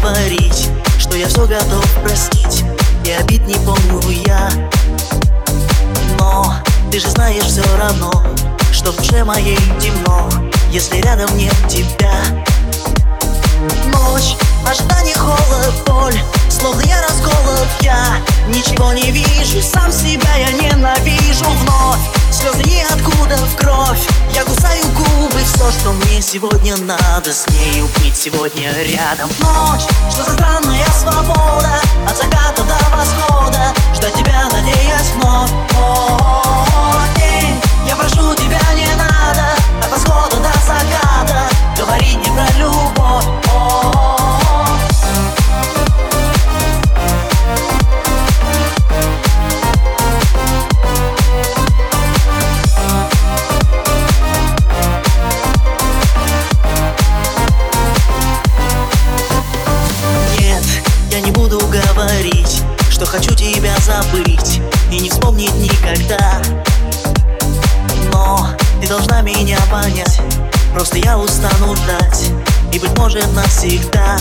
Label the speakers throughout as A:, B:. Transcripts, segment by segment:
A: говорить Что я все готов простить. И обид не помню я. Но ты же знаешь все равно Что в душе моей темно Если рядом нет тебя. Ночь, ожидание, холод, боль Словно я расколот, я Ничего не вижу, сам себя я ненавижу вновь Слезы ниоткуда в кровь. Я кусаю губы, все, что мне сегодня надо. С нею быть сегодня рядом. Ночь, что за странная свобода. От заката до восхода. Ждать тебя, надеясь вновь. О, я прошу тебя, не надо. От восхода до заката. Говорить не про любовь хочу тебя забыть И не вспомнить никогда. Но ты должна меня понять. Просто я устану ждать И быть может навсегда.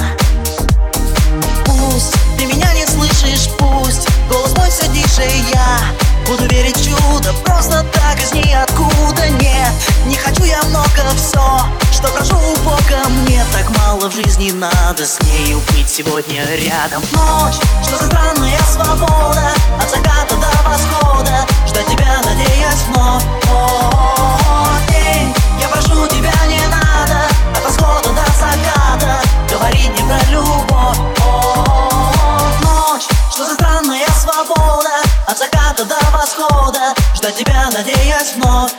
A: Пусть ты меня не слышишь, пусть Голос мой все тише я Буду верить чудо. Просто так из ниоткуда. Нет, не хочу я много все Что прошу у Бога Мне так мало в жизни надо С нею быть сегодня рядом. Ночь, что за странная свобода От заката до восхода Ждать тебя, надеясь вновь. О, день, я прошу тебя, не надо От восхода до заката Говорить не про любовь. О, ночь, что за странная свобода От заката до восхода Ждать тебя, надеясь вновь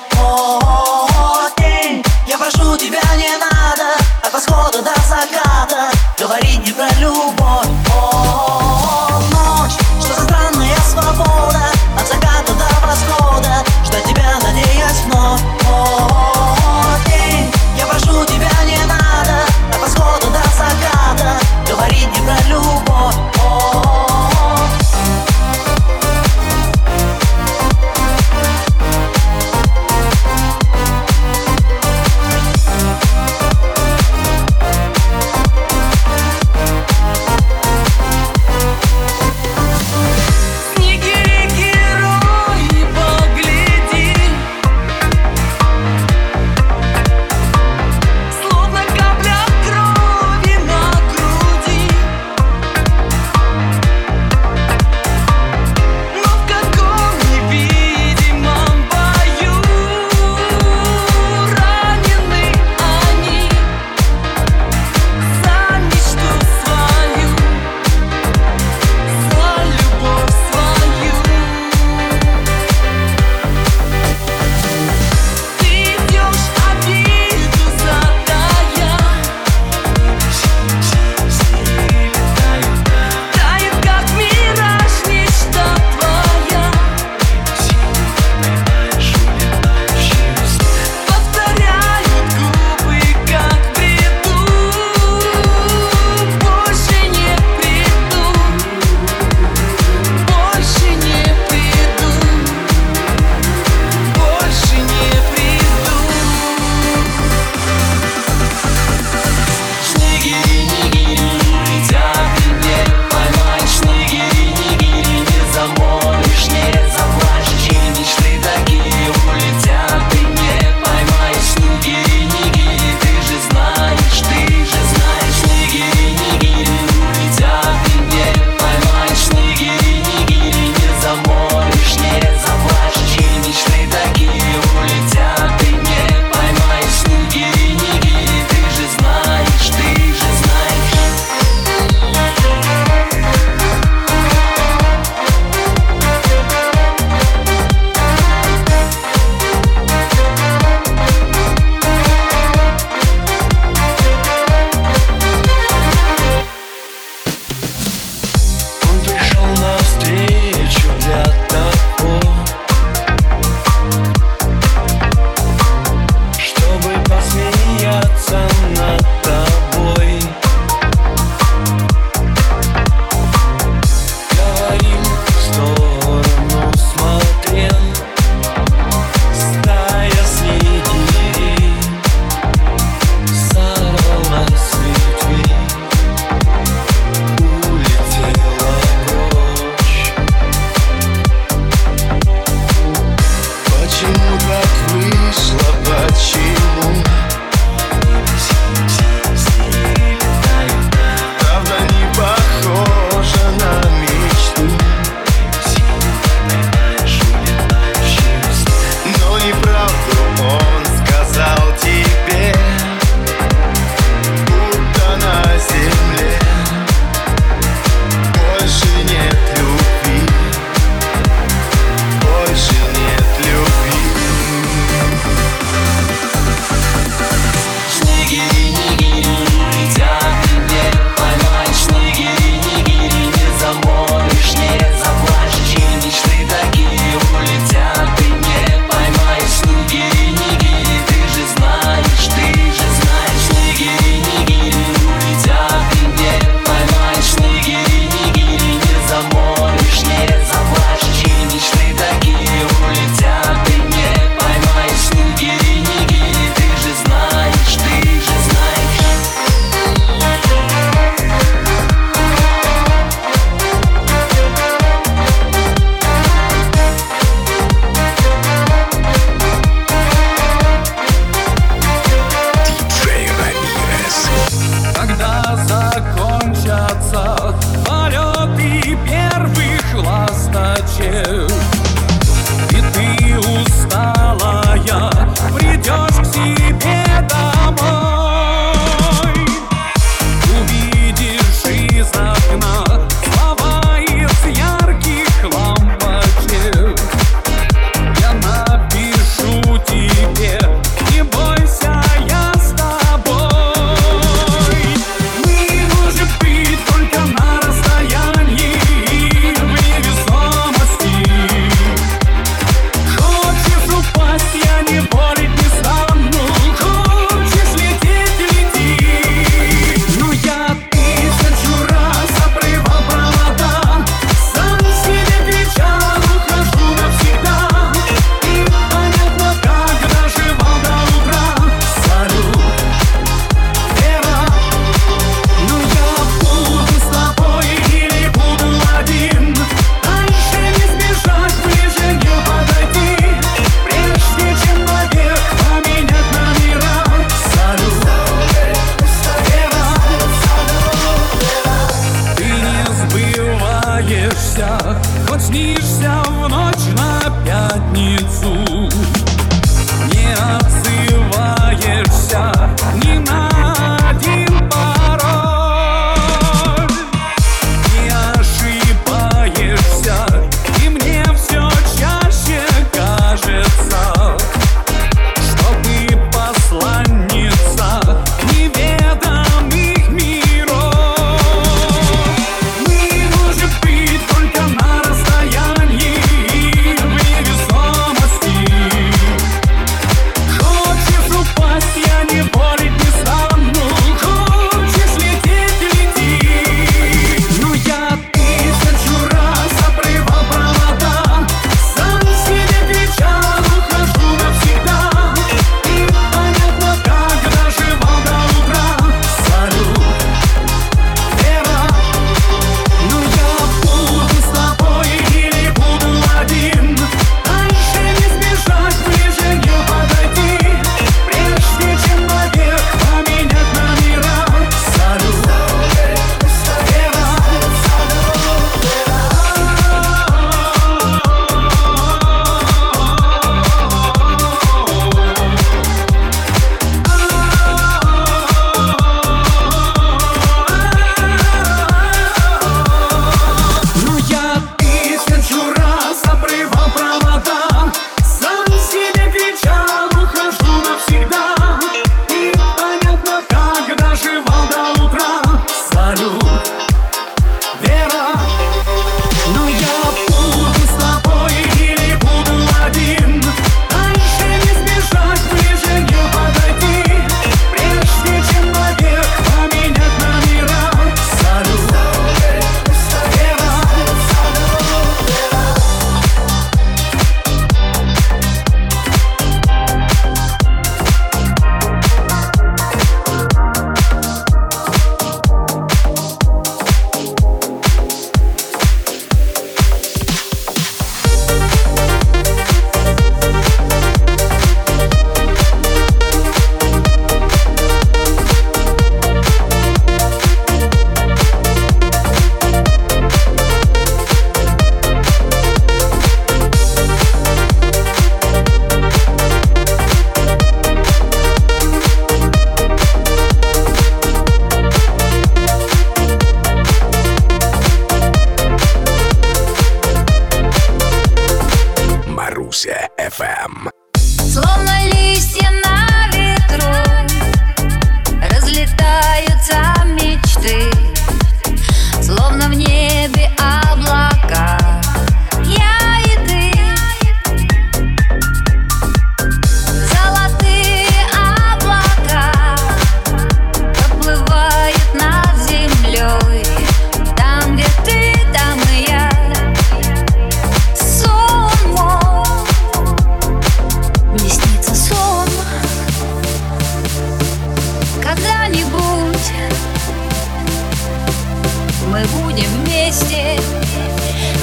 B: Вместе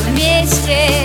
B: Вместе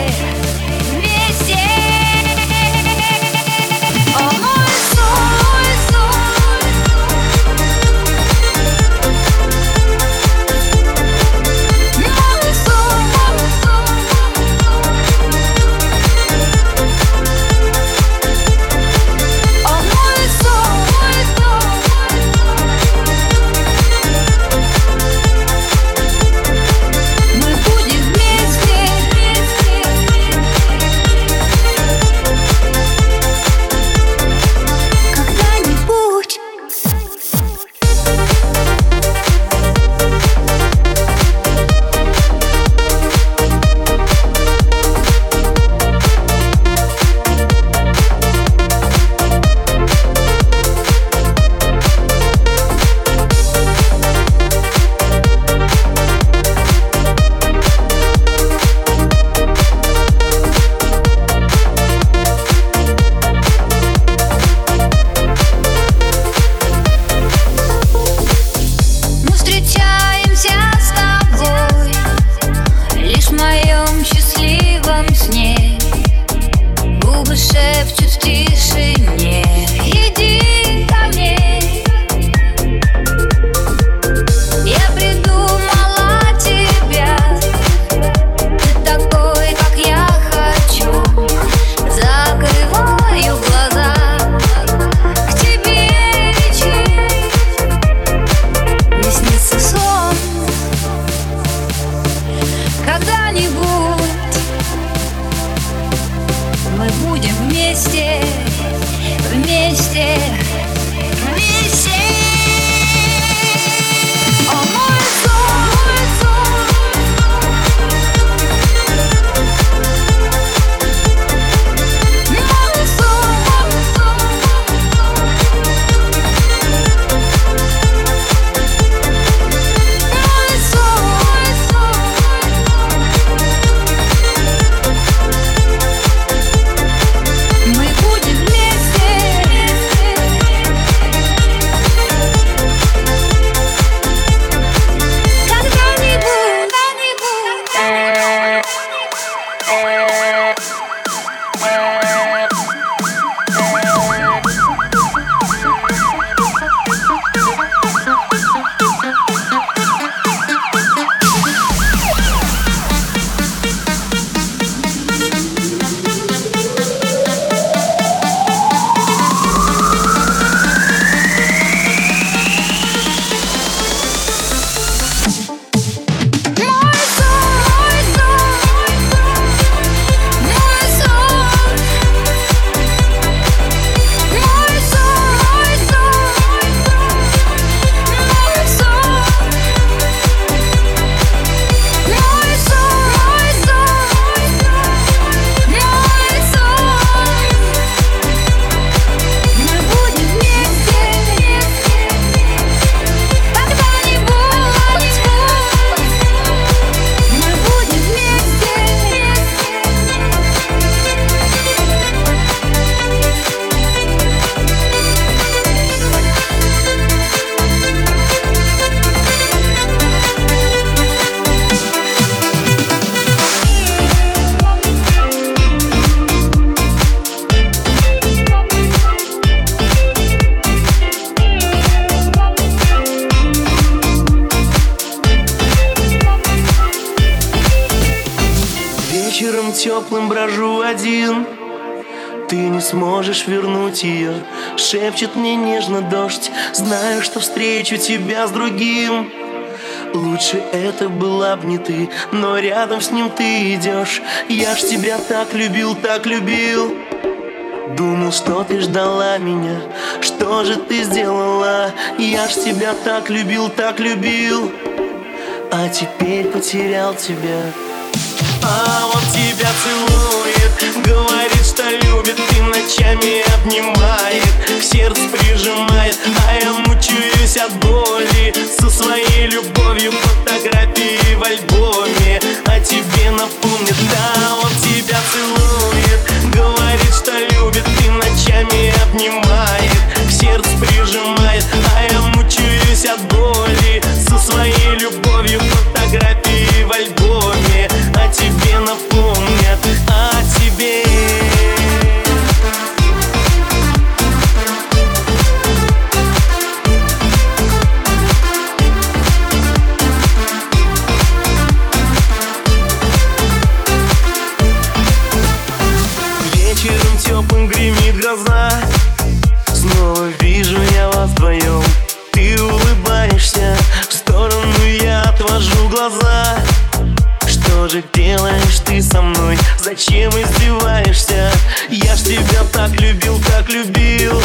C: теплым брожу один. Ты не сможешь вернуть ее Шепчет мне нежно дождь. Знаю, что встречу тебя с другим. Лучше это была б не ты, но рядом с ним ты идешь Я ж тебя так любил, так любил. Думал, что ты ждала меня. Что же ты сделала? Я ж тебя так любил, так любил. А теперь потерял тебя А он тебя целует Говорит, что любит И ночами обнимает. К сердцу прижимает А я мучаюсь от боли. Со своей любовью Фотографии в альбоме. А тебе напомнит Да, он тебя целует. Говорит, что любит И ночами обнимает. К сердцу прижимает А я мучаюсь от боли. Со своей любовью Фотографии в альбоме А тебе напомнят О тебе. Вечером теплым гремит гроза. Снова вижу я вас вдвоем. Ты улыбаешься В сторону я отвожу глаза Что же делаешь ты со мной? Зачем издеваешься? Я ж тебя так любил, так любил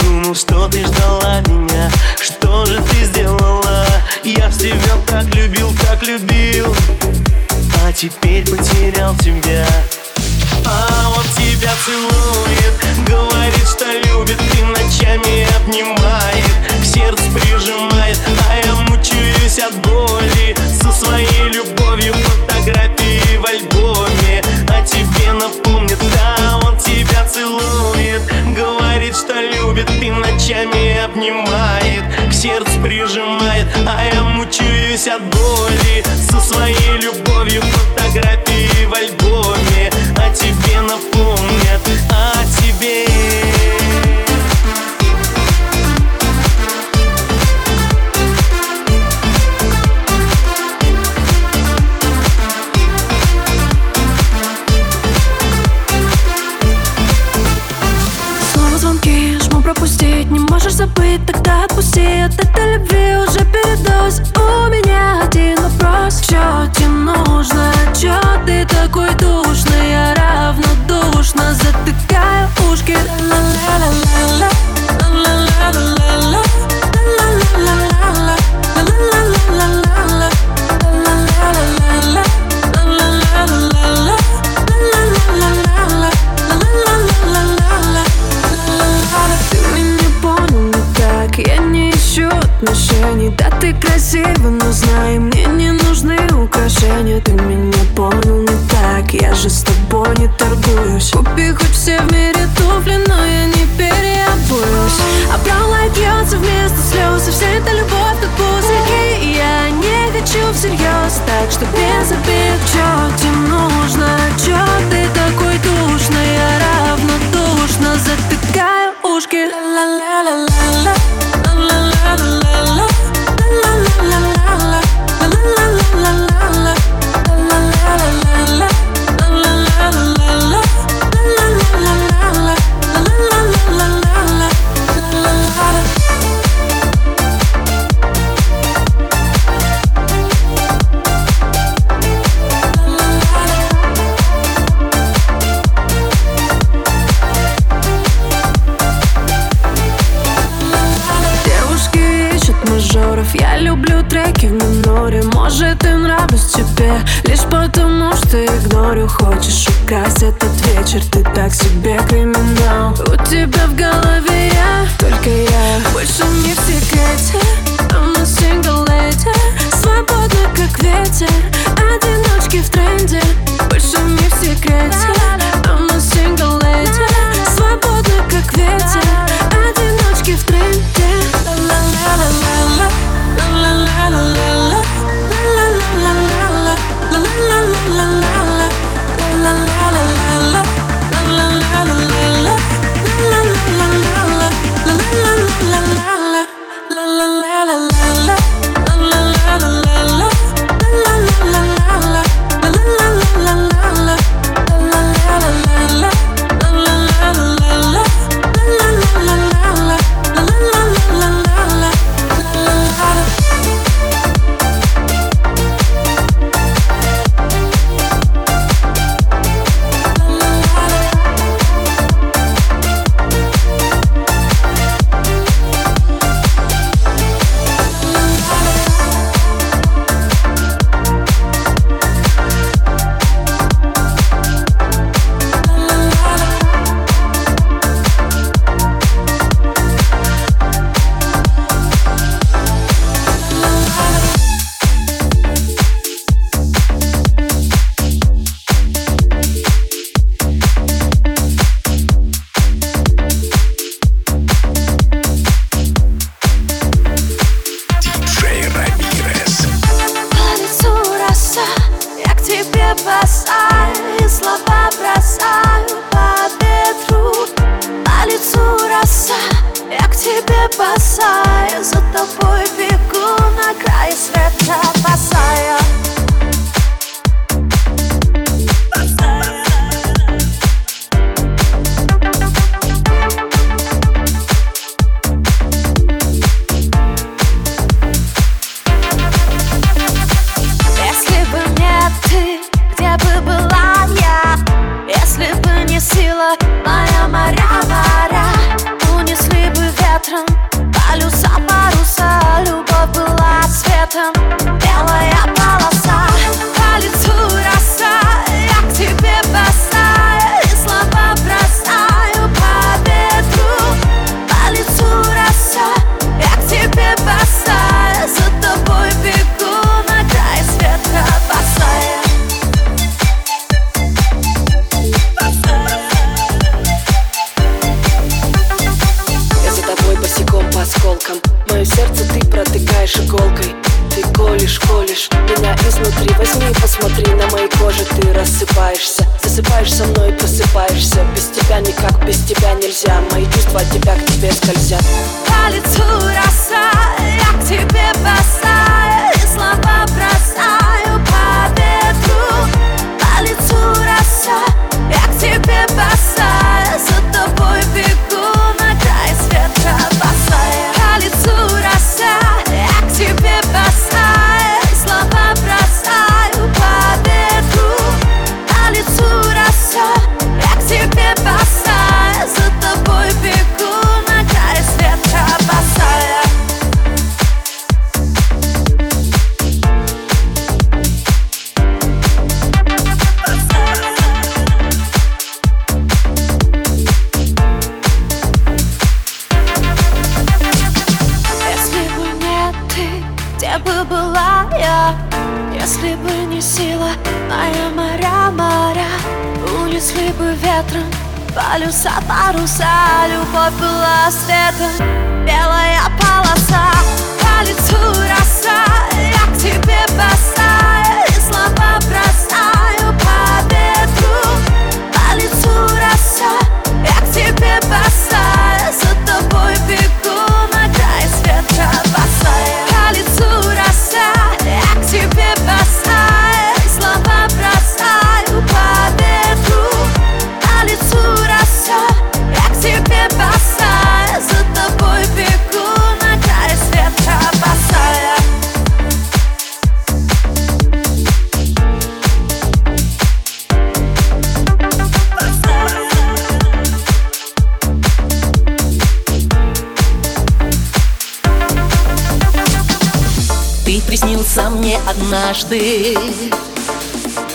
C: Думал, что ты ждала меня Что же ты сделала? Я ж тебя так любил, так любил А теперь потерял тебя а он тебя целует Говорит, что любит И ночами обнимает И ночами обнимает К сердцу прижимает А я мучаюсь от боли. Со своей любовью Фотографии в
D: тогда отпусти От этой любви уже передоз У меня один вопрос Чё тебе нужно? Чё ты такой душный? Я равнодушно затыкаю ушки Ла-ла-ла-ла-ла. Ла-ла-ла-ла-ла. Ла-ла-ла-ла-ла. Отношений. Да, ты красива, но знай Мне не нужны украшения. Ты меня понял не так Я же с тобой не торгуюсь. Купи хоть все в мире туфли Но я не переобуюсь. А brown light льется вместо слез И вся эта любовь как пузырьки. И я не хочу всерьез Так что без обид Чё тебе нужно? Чё ты тебе скользят. По лицу роса, я к тебе босая. солнца Любовь была светом, белая полоса По лицу роса, я к тебе босса
E: однажды.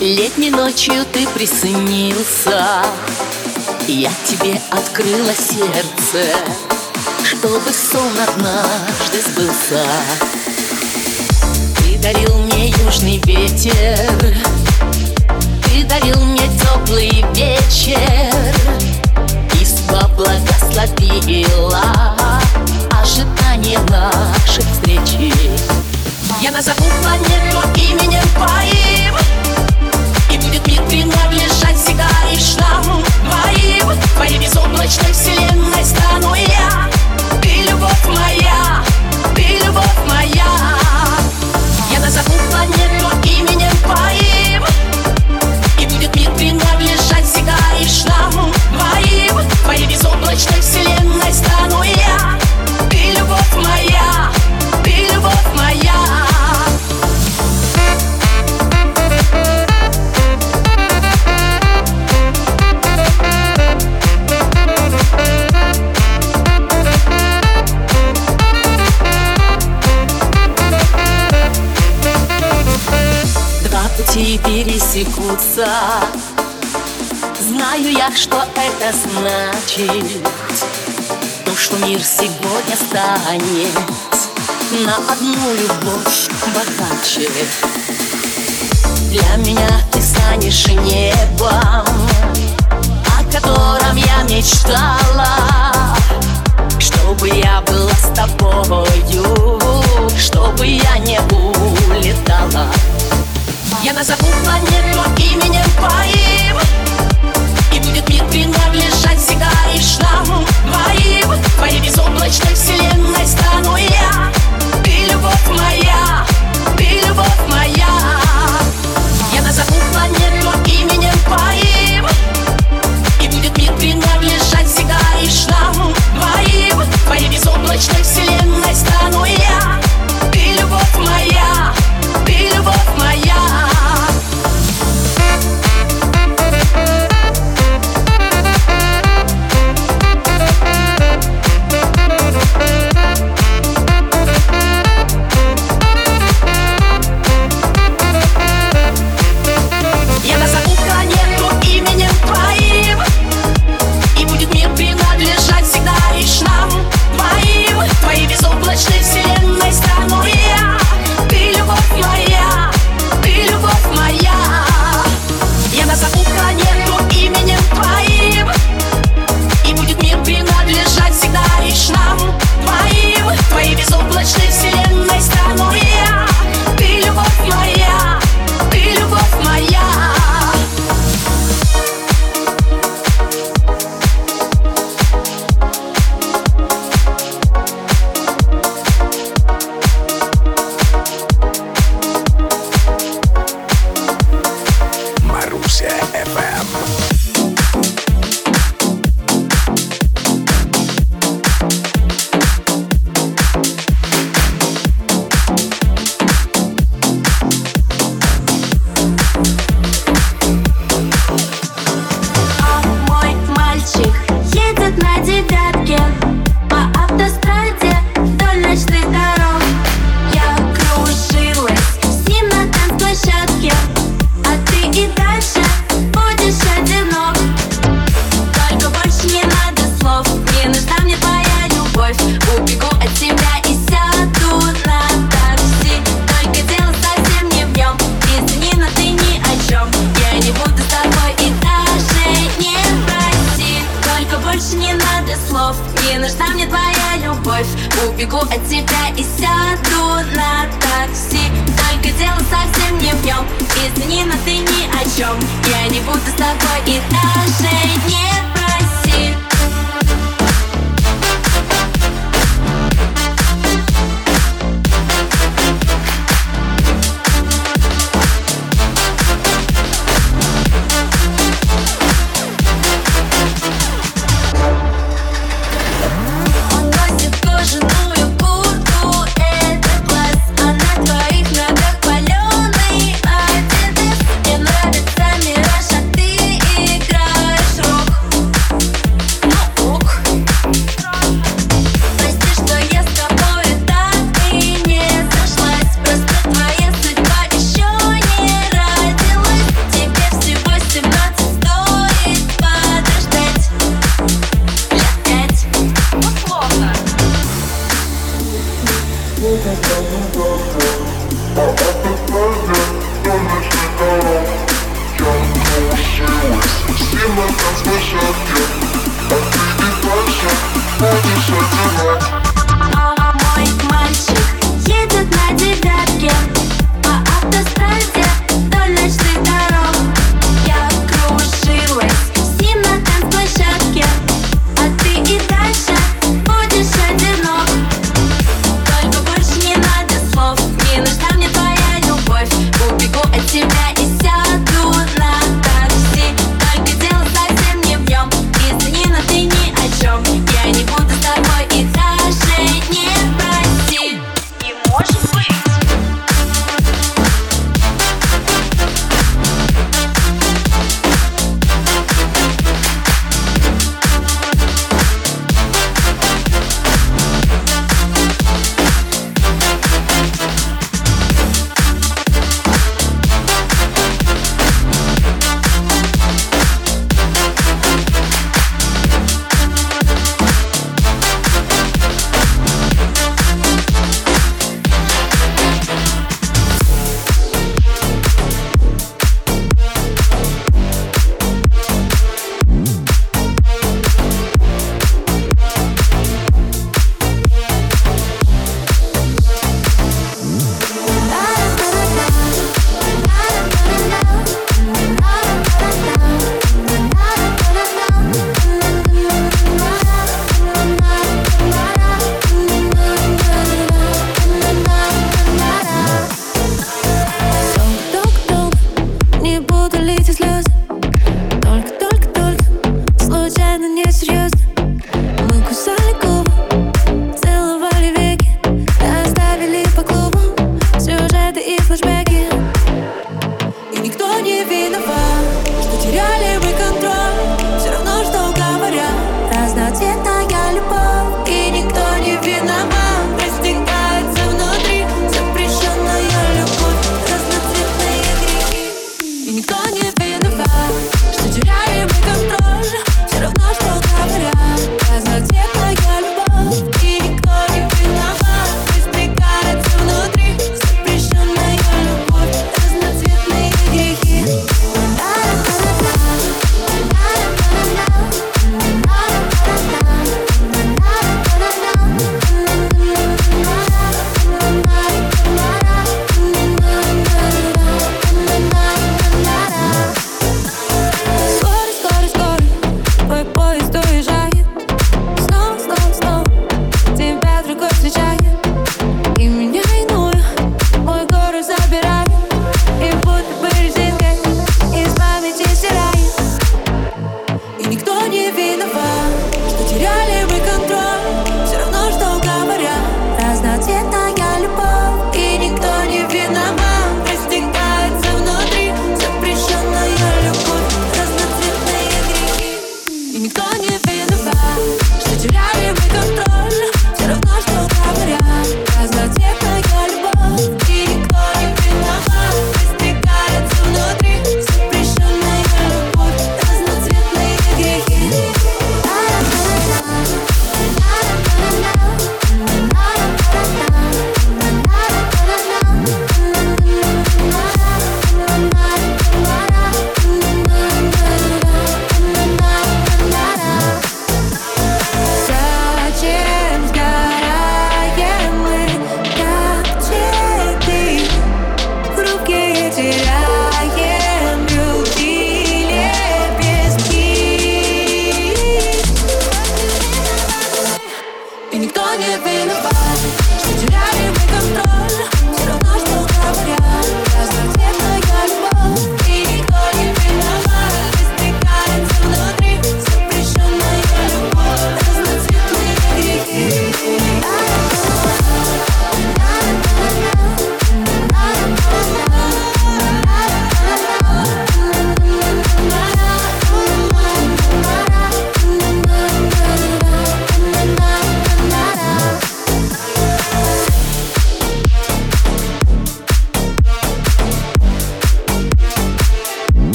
E: Летней ночью ты приснился. Я тебе открыла сердце Чтобы сон однажды сбылся. Ты дарил мне южный ветер Ты дарил мне теплый вечер. Изба благословила Ожидание нашей встречи я назову планету именем твоим. И будет мир принадлежать всегда лишь нам двоим. Твоей безоблачной вселенной стану я. Ты любовь моя, ты любовь моя. Я назову планету именем твоим. И будет мир принадлежать всегда лишь нам двоим. Твоей безоблачной вселенной стану я пути пересекутся. Знаю я, что это значит. То, что мир сегодня станет На одну любовь богаче. Для меня ты станешь небом О котором я мечтала. Чтобы я была с тобою Чтобы я не улетала я назову планету именем твоим. И будет мир принадлежать всегда лишь нам двоим. Твоей безоблачной вселенной стану я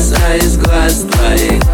B: из глаз, а из глаз твоих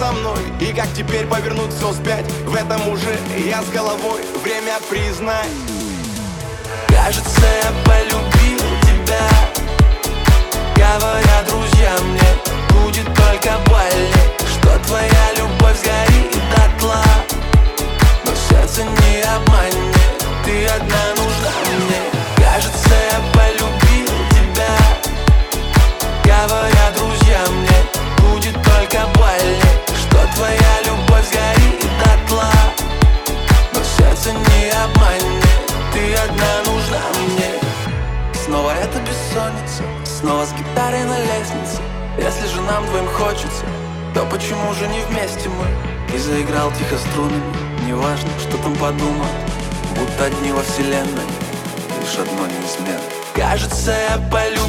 F: со мной. И
G: как теперь повернуть все спять В этом уже? Я с головой. Время признать. Кажется, я фортунами Неважно, что там подумают Будто одни во вселенной Лишь одно неизменно. Кажется, я
F: полю